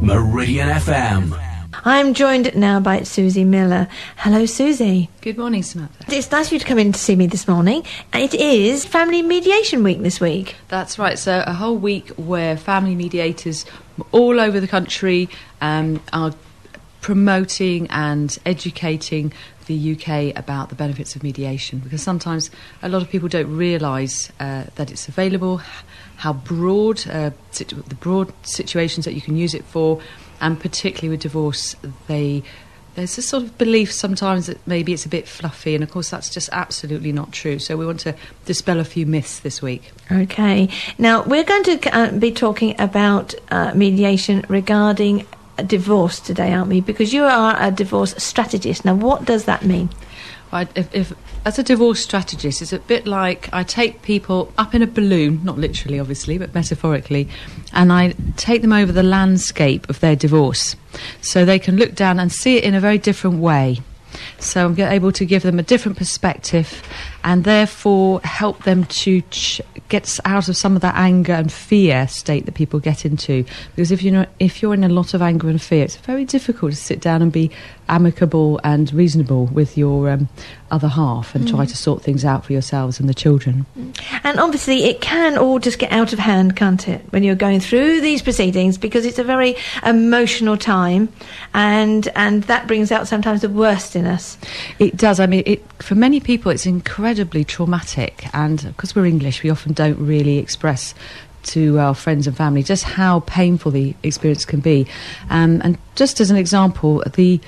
Meridian FM. I'm joined now by Susie Miller. Hello, Susie. Good morning, Samantha. It's nice of you to come in to see me this morning. It is Family Mediation Week this week. That's right. So, a whole week where family mediators all over the country um, are promoting and educating the UK about the benefits of mediation because sometimes a lot of people don't realise uh, that it's available, how broad, uh, situ- the broad situations that you can use it for, and particularly with divorce, they there's a sort of belief sometimes that maybe it's a bit fluffy, and of course that's just absolutely not true. So we want to dispel a few myths this week. Okay. Now, we're going to uh, be talking about uh, mediation regarding divorce today, aren't we? Because you are a divorce strategist. Now, what does that mean? If, if, as a divorce strategist, it's a bit like I take people up in a balloon, not literally, obviously, but metaphorically, and I take them over the landscape of their divorce so they can look down and see it in a very different way. So I'm able to give them a different perspective and therefore help them to ch- get out of some of that anger and fear state that people get into. Because if you're, if you're in a lot of anger and fear, it's very difficult to sit down and be amicable and reasonable with your um, other half and mm. try to sort things out for yourselves and the children. And obviously, it can all just get out of hand, can't it, when you're going through these proceedings because it's a very emotional time, and and that brings out sometimes the worst in us. It does. I mean, it for many people, it's incredibly traumatic, and because we're English, we often don't really express to our friends and family just how painful the experience can be. Um, and just as an example, the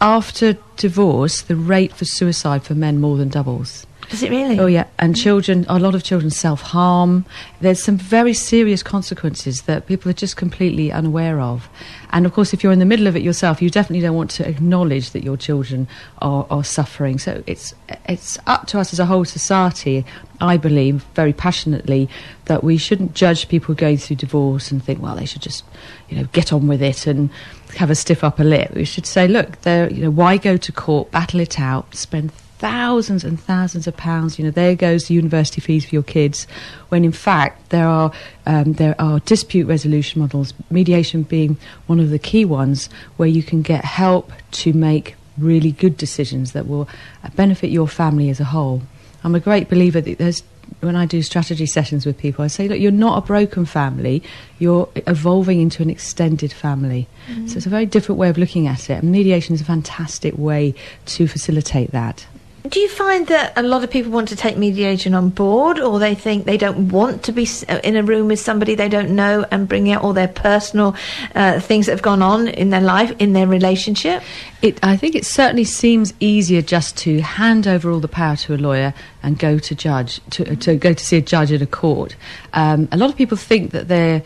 after divorce, the rate for suicide for men more than doubles. Does it really? Oh, yeah. And children, a lot of children self harm. There's some very serious consequences that people are just completely unaware of. And of course, if you're in the middle of it yourself, you definitely don't want to acknowledge that your children are, are suffering. So it's, it's up to us as a whole society, I believe, very passionately, that we shouldn't judge people going through divorce and think, well, they should just, you know, get on with it and have a stiff upper lip. We should say, look, you know, why go to court, battle it out, spend thousands and thousands of pounds. You know, there goes the university fees for your kids. When in fact there are um, there are dispute resolution models, mediation being one of the key ones, where you can get help to make really good decisions that will benefit your family as a whole. I'm a great believer that there's when I do strategy sessions with people, I say, look, you're not a broken family, you're evolving into an extended family. Mm-hmm. So it's a very different way of looking at it. And mediation is a fantastic way to facilitate that. Do you find that a lot of people want to take mediation on board, or they think they don't want to be uh, in a room with somebody they don't know and bring out all their personal uh, things that have gone on in their life, in their relationship? It, I think it certainly seems easier just to hand over all the power to a lawyer and go to judge to, to go to see a judge in a court. Um, a lot of people think that they're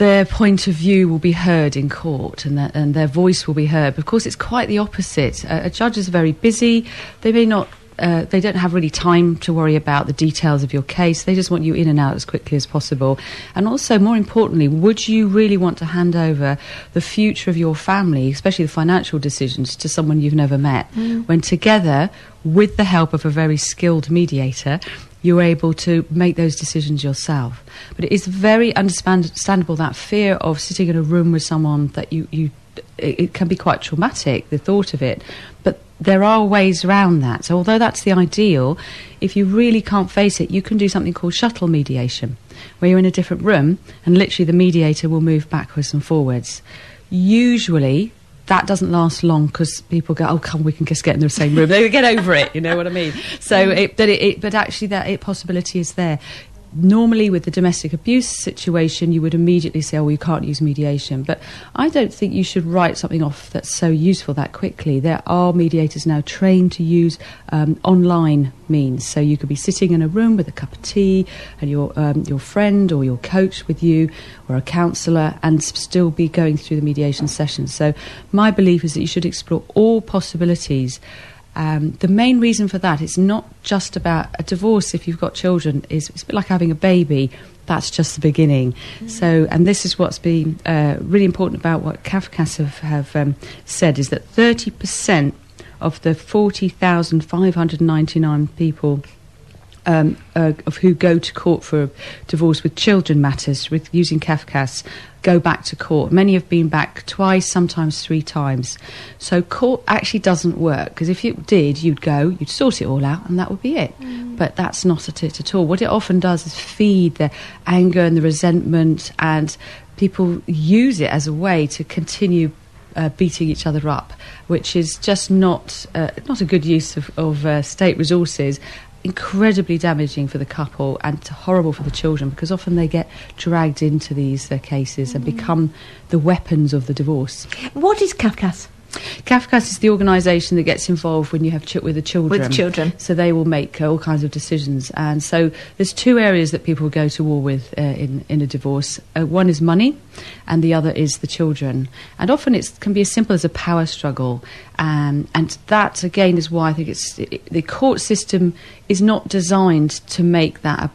their point of view will be heard in court and, that, and their voice will be heard. But of course, it's quite the opposite. Uh, a judge is very busy. They may not. Uh, they don't have really time to worry about the details of your case. They just want you in and out as quickly as possible. And also, more importantly, would you really want to hand over the future of your family, especially the financial decisions, to someone you've never met? Mm. When together, with the help of a very skilled mediator, you're able to make those decisions yourself. But it is very understandable that fear of sitting in a room with someone that you, you it, it can be quite traumatic, the thought of it. But there are ways around that. So, although that's the ideal, if you really can't face it, you can do something called shuttle mediation, where you're in a different room and literally the mediator will move backwards and forwards. Usually, that doesn't last long because people go, oh, come, we can just get in the same room. they get over it, you know what I mean? So, mm. it, but, it, it, but actually, that it, possibility is there normally with the domestic abuse situation, you would immediately say, oh, you can't use mediation. But I don't think you should write something off that's so useful that quickly. There are mediators now trained to use um, online means. So you could be sitting in a room with a cup of tea and your, um, your friend or your coach with you or a counsellor and still be going through the mediation sessions. So my belief is that you should explore all possibilities. Um, the main reason for that is not just about a divorce if you've got children is it's a bit like having a baby that's just the beginning mm. so and this is what's been uh, really important about what Cafcass have, have um, said is that 30% of the 40,599 people um, uh, of who go to court for divorce with children matters, with using Cafcass, go back to court. Many have been back twice, sometimes three times. So court actually doesn't work because if it did, you'd go, you'd sort it all out, and that would be it. Mm. But that's not it at all. What it often does is feed the anger and the resentment, and people use it as a way to continue uh, beating each other up, which is just not uh, not a good use of, of uh, state resources incredibly damaging for the couple and horrible for the children because often they get dragged into these uh, cases mm. and become the weapons of the divorce. What is Cafcass? Cafcass is the organisation that gets involved when you have ch- with the children. With children, so they will make uh, all kinds of decisions. And so there's two areas that people go to war with uh, in in a divorce. Uh, one is money, and the other is the children. And often it can be as simple as a power struggle. Um, and that again is why I think it's it, the court system is not designed to make that a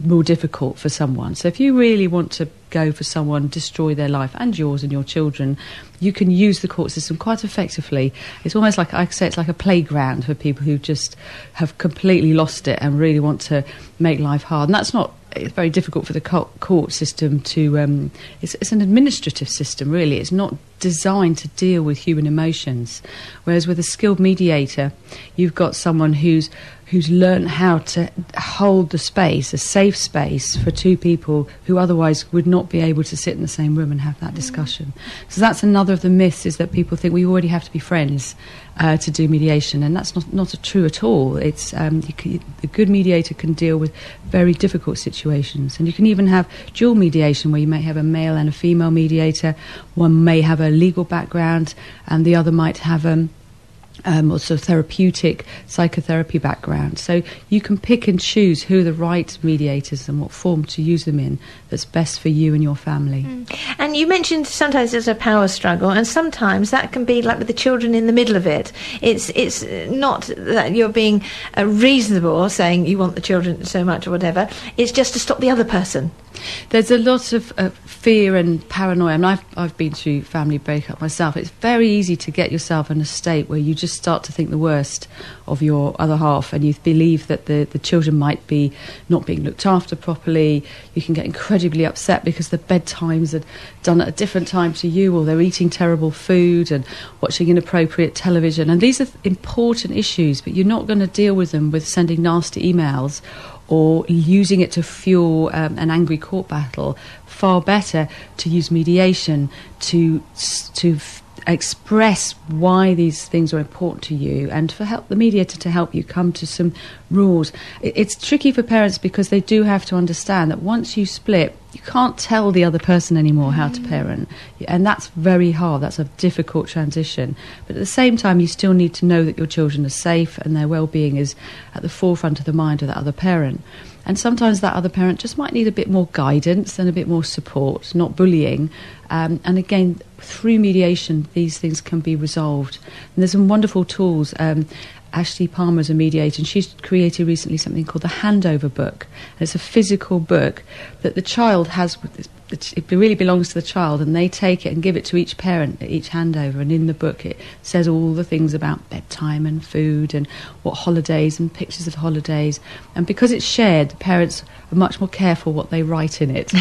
more difficult for someone. So if you really want to go for someone, destroy their life and yours and your children, you can use the court system quite effectively. It's almost like I say it's like a playground for people who just have completely lost it and really want to make life hard. And that's not it's very difficult for the court system to. Um, it's, it's, an administrative system, really. It's not designed to deal with human emotions. Whereas with a skilled mediator, you've got someone who's who's learned how to hold the space, a safe space for two people who otherwise would not be able to sit in the same room and have that mm. discussion. So that's another of the myths is that people think we already have to be friends uh, to do mediation, and that's not not true at all. It's um, can, a good mediator can deal with very difficult situations, and you can even have dual mediation where you may have a male and a female mediator. One may have a legal background, and the other might have um, um, also therapeutic psychotherapy background. So you can pick and choose who are the right mediators and what form to use them in that's best for you and your family. Mm. And you mentioned sometimes there's a power struggle, and sometimes that can be like with the children in the middle of it. It's it's not that you're being uh, reasonable, saying you want the children so much or whatever. It's just to stop the other person. There's a lot of uh, fear and paranoia. I mean, I've, I've been through family breakup myself. It's very easy to get yourself in a state where you just start to think the worst of your other half and you believe that the, the children might be not being looked after properly. You can get incredibly upset because the bedtimes are done at a different time to you or they're eating terrible food and watching inappropriate television. And these are important issues, but you're not going to deal with them with sending nasty emails or using it to fuel um, an angry court battle. Far better to use mediation to to express why these things are important to you and for help the mediator to help you come to some rules. It's tricky for parents because they do have to understand that once you split, you can't tell the other person anymore how to mm. parent. And that's very hard. That's a difficult transition. But at the same time, you still need to know that your children are safe and their well being is at the forefront of the mind of that other parent. And sometimes that other parent just might need a bit more guidance and a bit more support, not bullying. Um, and again, through mediation, these things can be resolved. And there's some wonderful tools. Um, Ashley Palmer is a mediator, and she's created recently something called the Handover Book. And it's a physical book that the child has it really belongs to the child, and they take it and give it to each parent at each handover. And in the book, it says all the things about bedtime and food and what holidays and pictures of holidays. And because it's shared, the parents are much more careful what they write in it.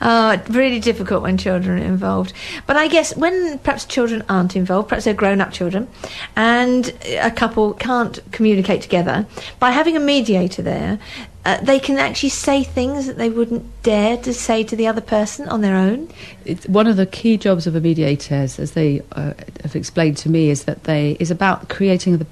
oh, really difficult when children are involved. But I guess when perhaps children aren't involved, perhaps they're grown up children, and a couple can't communicate together, by having a mediator there, uh, they can actually say things that they wouldn't dare to say to the other person on their own. It's one of the key jobs of a mediator, as they uh, have explained to me, is that they is about creating the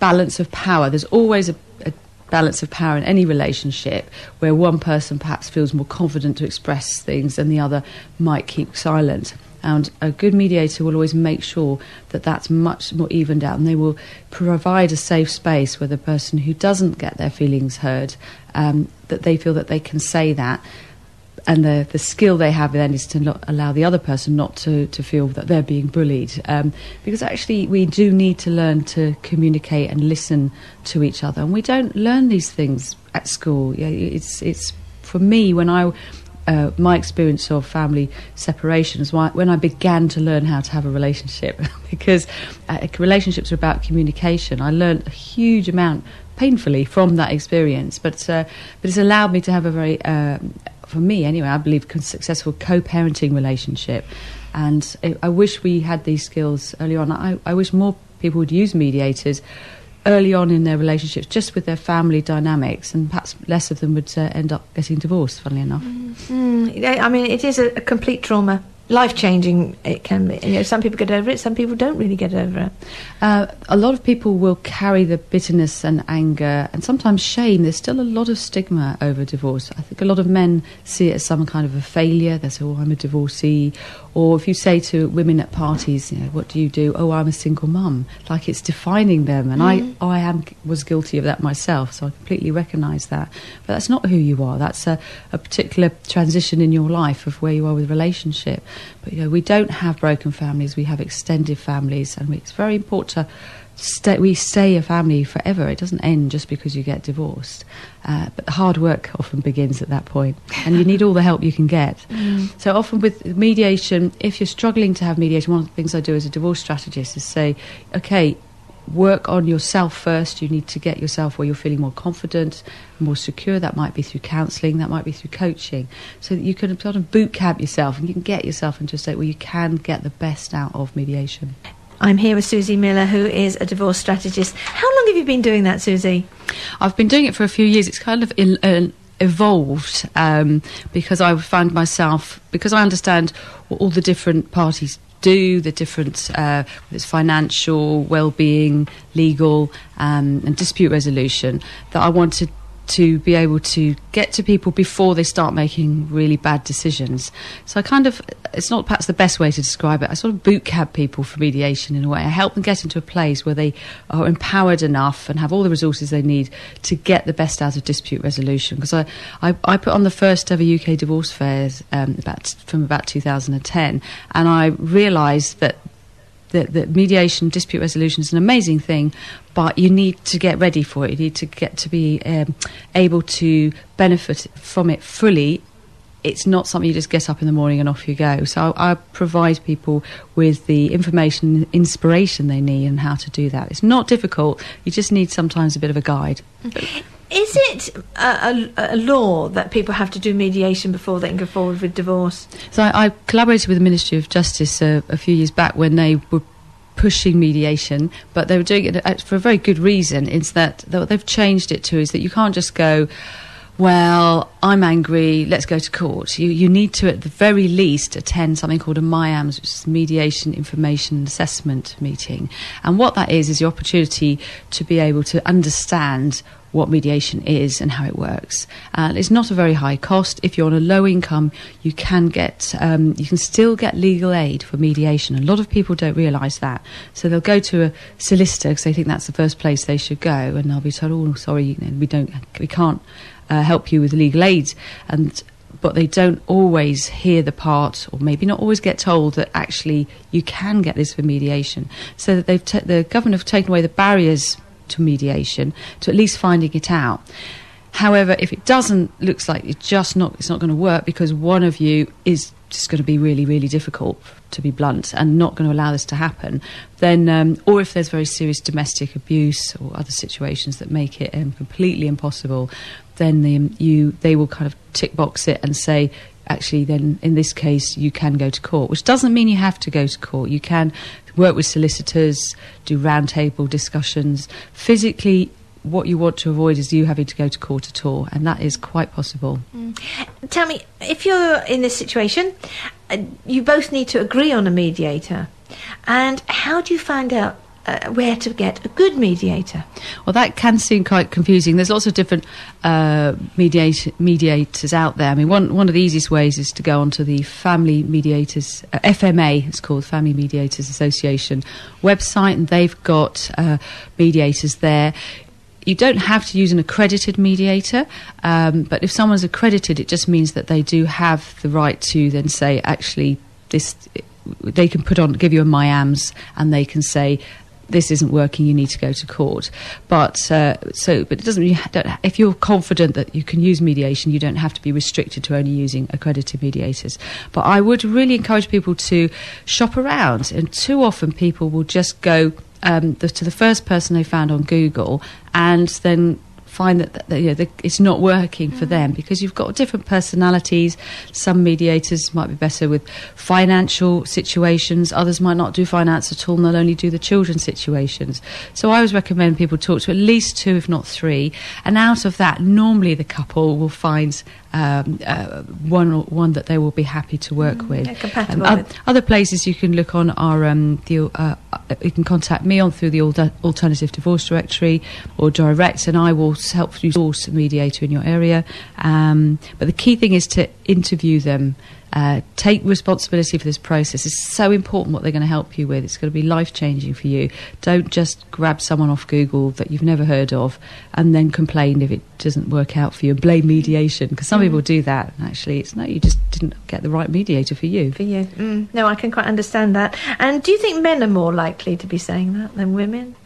balance of power. There's always a, a balance of power in any relationship where one person perhaps feels more confident to express things and the other might keep silent. And a good mediator will always make sure that that's much more evened out, and they will provide a safe space where the person who doesn't get their feelings heard, um, that they feel that they can say that. And the, the skill they have then is to not allow the other person not to, to feel that they're being bullied. Um, because actually, we do need to learn to communicate and listen to each other. And we don't learn these things at school. Yeah, it's, it's for me, when I uh, my experience of family separations when I began to learn how to have a relationship because uh, relationships are about communication. I learned a huge amount painfully from that experience, but uh, but it's allowed me to have a very uh, for me anyway, I believe successful co-parenting relationship. And I wish we had these skills early on. I, I wish more people would use mediators early on in their relationships, just with their family dynamics, and perhaps less of them would uh, end up getting divorced. Funnily enough, mm-hmm. I mean, it is a, a complete trauma life changing it can be. You know, some people get over it, some people don't really get over it. Uh, a lot of people will carry the bitterness and anger and sometimes shame. There's still a lot of stigma over divorce. I think a lot of men see it as some kind of a failure. They say, "Oh, I'm a divorcee," or if you say to women at parties, you know, "What do you do?" "Oh, I'm a single mum." Like it's defining them, and mm. I, I am was guilty of that myself, so I completely recognise that. But that's not who you are. That's a, a particular transition in your life of where you are with relationship. But you know, we don't have broken families; we have extended families, and it's very important to stay. We stay a family forever. It doesn't end just because you get divorced. Uh, but the hard work often begins at that point, and you need all the help you can get. Mm. So often with mediation, if you're struggling to have mediation, one of the things I do as a divorce strategist is say, okay, work on yourself first. You need to get yourself where you're feeling more confident, more secure. That might be through counselling, that might be through coaching, so that you can sort of boot camp yourself and you can get yourself into a state where you can get the best out of mediation. I'm here with Susie Miller, who is a divorce strategist. How long have you been doing that, Susie? I've been doing it for a few years. It's kind of in, uh, evolved um, because I found myself, because I understand all the different parties do, the different, uh, it's financial, well-being, legal, um, and dispute resolution, that I wanted to be able to get to people before they start making really bad decisions. So I kind of, it's not perhaps the best way to describe it. I sort of boot camp people for mediation in a way. I help them get into a place where they are empowered enough and have all the resources they need to get the best out of dispute resolution. Because I, I, I, put on the first ever UK divorce fairs um, about, from about 2010, and I realised that that, that mediation, dispute resolution is an amazing thing, but you need to get ready for it. You need to get to be um, able to benefit from it fully. It's not something you just get up in the morning and off you go. So I, I provide people with the information, inspiration they need, and how to do that. It's not difficult. You just need sometimes a bit of a guide. Is it a, a, a, law that people have to do mediation before they can go forward with divorce? So I, I collaborated with the Ministry of Justice uh, a few years back when they were pushing mediation, but they were doing it uh, for a very good reason. Is that what they've changed it to is that you can't just go well, I'm angry, let's go to court. You, you need to, at the very least, attend something called a MIAMS, which is Mediation Information Assessment meeting. And what that is, is the opportunity to be able to understand what mediation is and how it works. And it's not a very high cost. If you're on a low income, you can get um, you can still get legal aid for mediation. A lot of people don't realise that, so they'll go to a solicitor because they think that's the first place they should go, and they'll be told, "Oh, sorry, we don't, we can't uh, help you with legal aid," and but they don't always hear the part, or maybe not always get told that actually you can get this for mediation. So that they've t- the government have taken away the barriers to mediation, to at least finding it out. However, if it doesn't, looks like it's just not it's not going to work because one of you is just going to be really really difficult to be blunt and not going to allow this to happen. Then, um, or if there's very serious domestic abuse or other situations that make it um, completely impossible, then the, um, you they will kind of tick box it and say actually then in this case you can go to court which doesn't mean you have to go to court you can work with solicitors, do roundtable discussions. Physically, what you want to avoid is you having to go to court at all, and that is quite possible. Mm. Tell me, if you're in this situation, uh, you both need to agree on a mediator, and how do you find out uh, where to get a good mediator? Well, that can seem quite confusing. There's lots of different uh, mediators out there. I mean, one, one of the easiest ways is to go onto the Family Mediators, uh, FMA, it's called Family Mediators Association website, and they've got uh, mediators there you don't have to use an accredited mediator, um, but if someone's accredited, it just means that they do have the right to then say, actually, this they can put on give you a MIAMS and they can say this isn't working, you need to go to court. But uh, so, but it doesn't. You if you're confident that you can use mediation, you don't have to be restricted to only using accredited mediators. But I would really encourage people to shop around, and too often people will just go um, the, to the first person they found on Google and then find that, that, you know, the, it's not working for them because you've got different personalities. Some mediators might be better with financial situations, others might not do finance at all and they'll only do the children's situations. So I always recommend people talk to at least two, if not three, and out of that, normally the couple will find um, uh, one one that they will be happy to work Mm, with. Um, with. Other places you can look on are um, the uh, you can contact me on through the alternative divorce directory or direct, and I will help you source a mediator in your area. Um, but the key thing is to interview them. Uh, take responsibility for this process. It's so important what they're going to help you with. It's going to be life changing for you. Don't just grab someone off Google that you've never heard of and then complain if it doesn't work out for you and blame mediation because some people do that. And actually, it's no, you just didn't get the right mediator for you. For you. Mm. No, I can quite understand that. And do you think men are more likely to be saying that than women?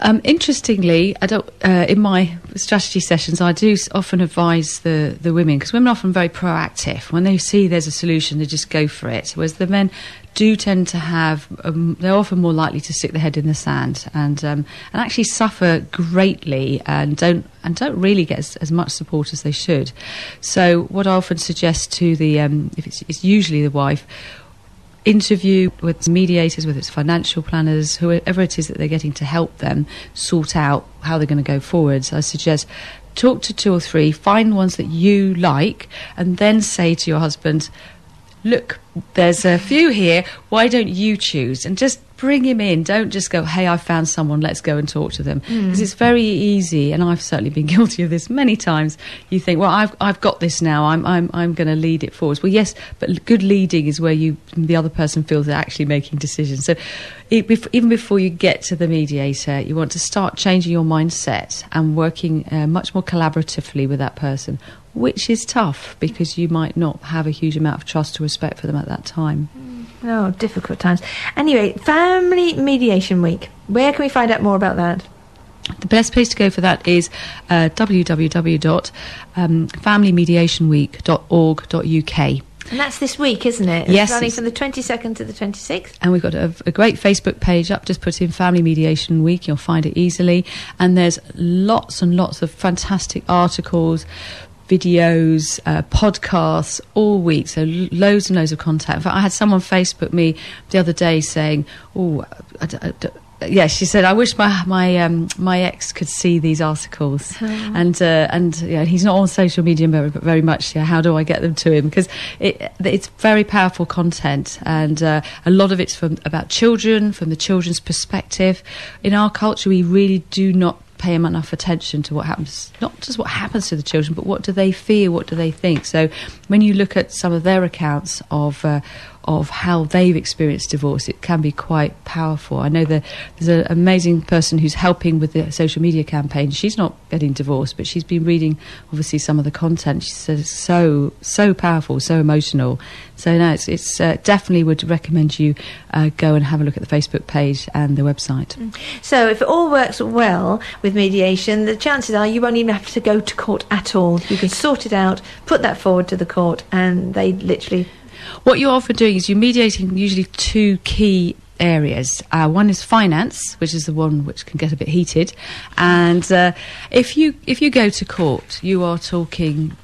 Um, interestingly, I don't. Uh, in my strategy sessions, I do often advise the the women because women are often very proactive. When they see there's a solution, they just go for it. Whereas the men do tend to have. Um, they're often more likely to stick their head in the sand and um, and actually suffer greatly and don't and don't really get as, as much support as they should. So what I often suggest to the um, if it's, it's usually the wife interview with mediators, whether it's financial planners, whoever it is that they're getting to help them sort out how they're going to go forwards. I suggest talk to two or three, find ones that you like, and then say to your husband, Look, there's a few here. Why don't you choose? And just bring him in. Don't just go, hey, I found someone, let's go and talk to them. Because it's very easy, and I've certainly been guilty of this many times. You think, well, I've, I've got this now, I'm, I'm, I'm going to lead it forwards. Well, yes, but good leading is where you, the other person feels they're actually making decisions. So it, bef- even before you get to the mediator, you want to start changing your mindset and working uh, much more collaboratively with that person. Which is tough because you might not have a huge amount of trust or respect for them at that time. Oh, difficult times. Anyway, Family Mediation Week. Where can we find out more about that? The best place to go for that is uh, www.familymediationweek.org.uk. And that's this week, isn't it? Yes, It's running from the 22nd to the 26th. And we've got a, a great Facebook page up. Just put in Family Mediation Week, you'll find it easily. And there's lots and lots of fantastic articles, videos, uh, podcasts all week. So loads and loads of content. In fact, I had someone Facebook me the other day saying, "Oh, I d- I d- yeah," she said, "I wish my my um, my ex could see these articles." And uh, and yeah, he's not on social media very, very much. Yeah, how do I get them to him? Because it, it's very powerful content, and uh, a lot of it's from about children, from the children's perspective. In our culture, we really do not pay them enough attention to what happens, not just what happens to the children, but what do they feel, what do they think. So when you look at some of their accounts of uh, of how they've experienced divorce, it can be quite powerful. I know there's an amazing person who's helping with the social media campaign. She's not getting divorced, but she's been reading obviously some of the content. She says it's so so powerful, so emotional. So no, it's, it's uh, definitely would recommend you uh, go and have a look at the Facebook page and the website. So, if it all works well with mediation, the chances are you won't even have to go to court at all. You can sort it out, put that forward to the court, and they literally. What you're often doing is you're mediating usually two key areas. Uh, one is finance, which is the one which can get a bit heated, and uh, if you if you go to court, you are talking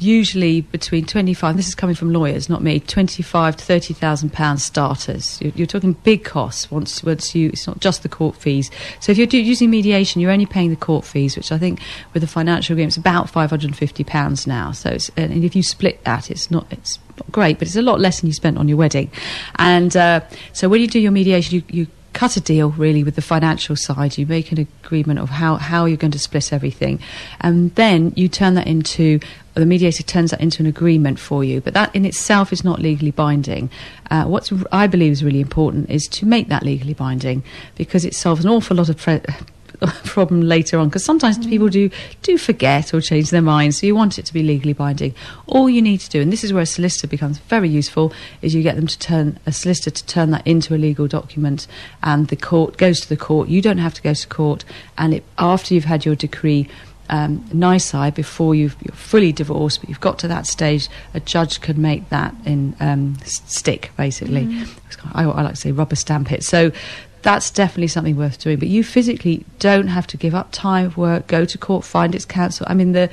usually between 25 this is coming from lawyers not me 25 to 30,000 pounds starters. You're, you're talking big costs once once you it's not just the court fees. So if you're do, using mediation you're only paying the court fees which I think with the financial agreement it's about 550 pounds now. So and if you split that it's not it's not great but it's a lot less than you spent on your wedding. And uh, so when you do your mediation you, you cut a deal really with the financial side. You make an agreement of how, how you're going to split everything, and then you turn that into the mediator turns that into an agreement for you. But that in itself is not legally binding. Uh, what's r- I believe is really important is to make that legally binding because it solves an awful lot of. Pre- problem later on because sometimes mm. people do do forget or change their minds. So you want it to be legally binding. All you need to do, and this is where a solicitor becomes very useful, is you get them to turn a solicitor to turn that into a legal document, and the court goes to the court. You don't have to go to court, and it, after you've had your decree um, nisi before you are fully divorced, but you've got to that stage, a judge could make that in um, stick, basically. Mm. I, I, like to say rubber stamp it. So that's definitely something worth doing. But you physically don't have to give up time of work, go to court, find its counsel. I mean, the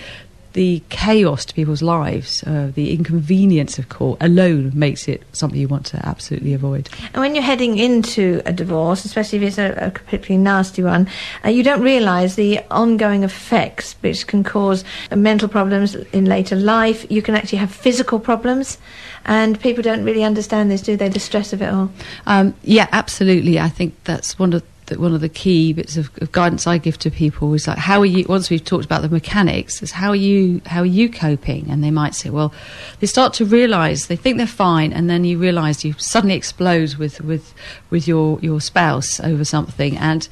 the chaos to people's lives, uh, the inconvenience of court alone makes it something you want to absolutely avoid. And when you're heading into a divorce, especially if it's a, a particularly nasty one, uh, you don't realise the ongoing effects which can cause mental problems in later life. You can actually have physical problems, and people don't really understand this, do they? The stress of it all. Um, yeah, absolutely. I think that's one of that one of the key bits of, of, guidance I give to people is like, how are you? Once we've talked about the mechanics, is how are you? How are you coping? And they might say, well, they start to realise they think they're fine, and then you realise you suddenly explode with with with your your spouse over something, and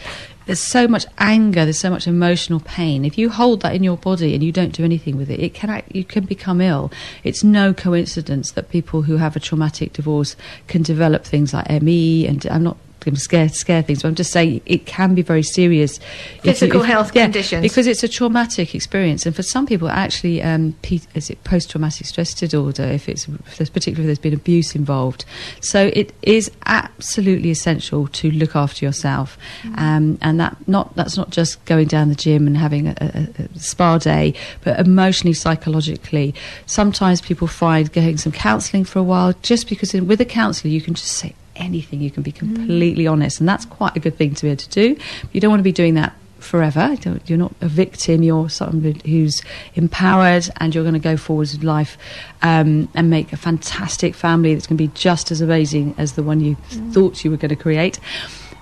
there's so much anger, there's so much emotional pain. If you hold that in your body and you don't do anything with it, it can act, you can become ill. It's no coincidence that people who have a traumatic divorce can develop things like ME, and I'm not going to scare scare things. But I'm just saying it can be very serious. Physical if, health yeah, conditions because it's a traumatic experience, and for some people, actually, um, P- is it post traumatic stress disorder? If it's if there's particularly if there's been abuse involved, so it is absolutely essential to look after yourself, mm. um, and that not that's not just going down the gym and having a, a, a spa day, but emotionally, psychologically. Sometimes people find getting some counselling for a while, just because in, with a counsellor you can just say anything. You can be completely mm. honest, and that's quite a good thing to be able to do. You don't want to be doing that forever. You're not a victim. You're somebody who's empowered, and you're going to go forward in life um, and make a fantastic family that's going to be just as amazing as the one you mm. thought you were going to create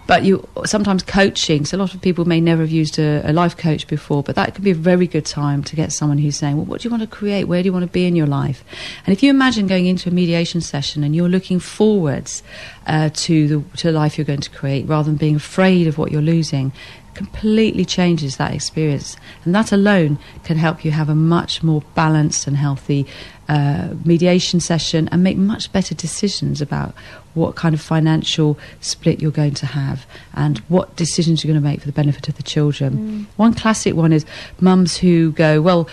but you sometimes coaching. So a lot of people may never have used a, a, life coach before, but that could be a very good time to get someone who's saying, "Well, what do you want to create? Where do you want to be in your life?" And if you imagine going into a mediation session and you're looking forwards uh, to the to the life you're going to create, rather than being afraid of what you're losing, completely changes that experience. And that alone can help you have a much more balanced and healthy uh, mediation session and make much better decisions about what kind of financial split you're going to have and what decisions you're going to make for the benefit of the children. Mm. One classic one is mums who go, well,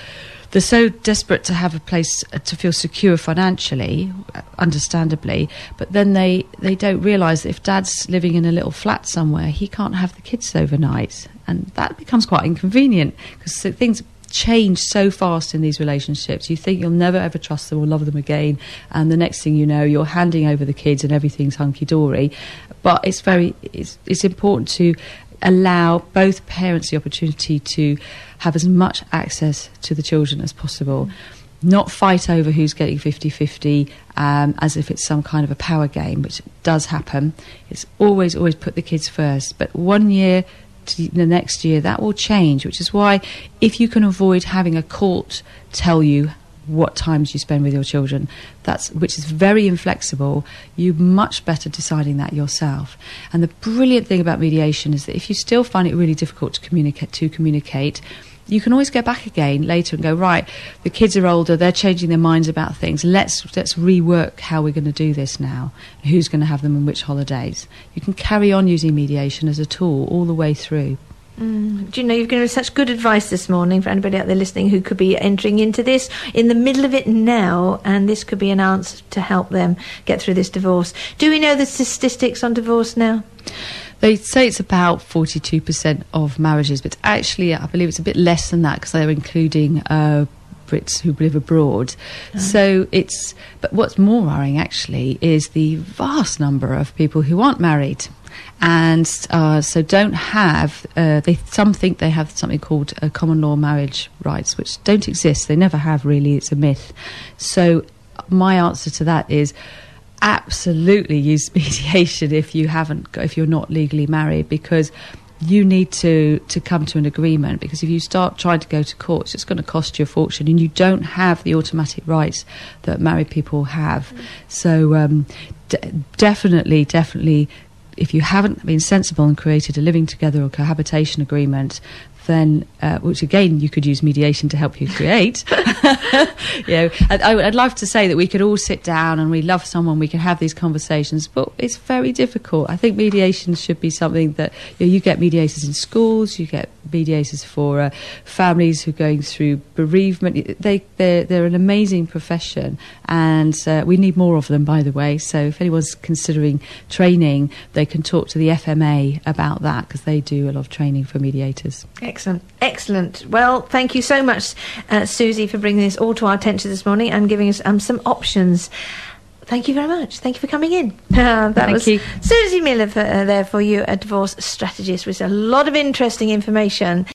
they're so desperate to have a place uh, to feel secure financially, understandably, but then they, they don't realise that if dad's living in a little flat somewhere, he can't have the kids overnight. And that becomes quite inconvenient because things change so fast in these relationships. You think you'll never ever trust them or love them again, and the next thing you know, you're handing over the kids and everything's hunky dory. But it's very it's, it's important to allow both parents the opportunity to have as much access to the children as possible. Mm. Not fight over who's getting 50 50 um, as if it's some kind of a power game, which does happen. It's always, always put the kids first. But one year to the next year, that will change, which is why if you can avoid having a court tell you what times you spend with your children. That's which is very inflexible. You much better deciding that yourself. And the brilliant thing about mediation is that if you still find it really difficult to communicate to communicate, you can always go back again later and go right. The kids are older; they're changing their minds about things. Let's let's rework how we're going to do this now. Who's going to have them on which holidays? You can carry on using mediation as a tool all the way through. Mm. Do you know you've given us such good advice this morning for anybody out there listening who could be entering into this in the middle of it now, and this could be an answer to help them get through this divorce. Do we know the statistics on divorce now? They say it's about 42% of marriages, but actually, I believe it's a bit less than that because they're including uh, Brits who live abroad. Oh. So it's, but what's more worrying actually is the vast number of people who aren't married and uh, so don't have uh, they some think they have something called uh, common law marriage rights which don't exist. They never have really. It's a myth. So my answer to that is absolutely use mediation if you haven't if you're not legally married because you need to to come to an agreement. Because if you start trying to go to court it's going to cost you a fortune and you don't have the automatic rights that married people have. Mm. so um, d- definitely definitely if you haven't been sensible and created a living together or cohabitation agreement, then, uh, which again you could use mediation to help you create. you know, I, would love to say that we could all sit down and we love someone, we can have these conversations, but it's very difficult. I think mediation should be something that you, know, you get mediators in schools, you get mediators for uh, families who are going through bereavement. They, they're, they're an amazing profession, and uh, we need more of them, by the way. So if anyone's considering training, they can talk to the FMA about that because they do a lot of training for mediators. Excellent, excellent. Well, thank you so much, uh, Susie, for bringing this all to our attention this morning and giving us um, some options thank you very much. Thank you for coming in. That thank was you. Susie Miller for, uh, there for you, a divorce strategist with a lot of interesting information.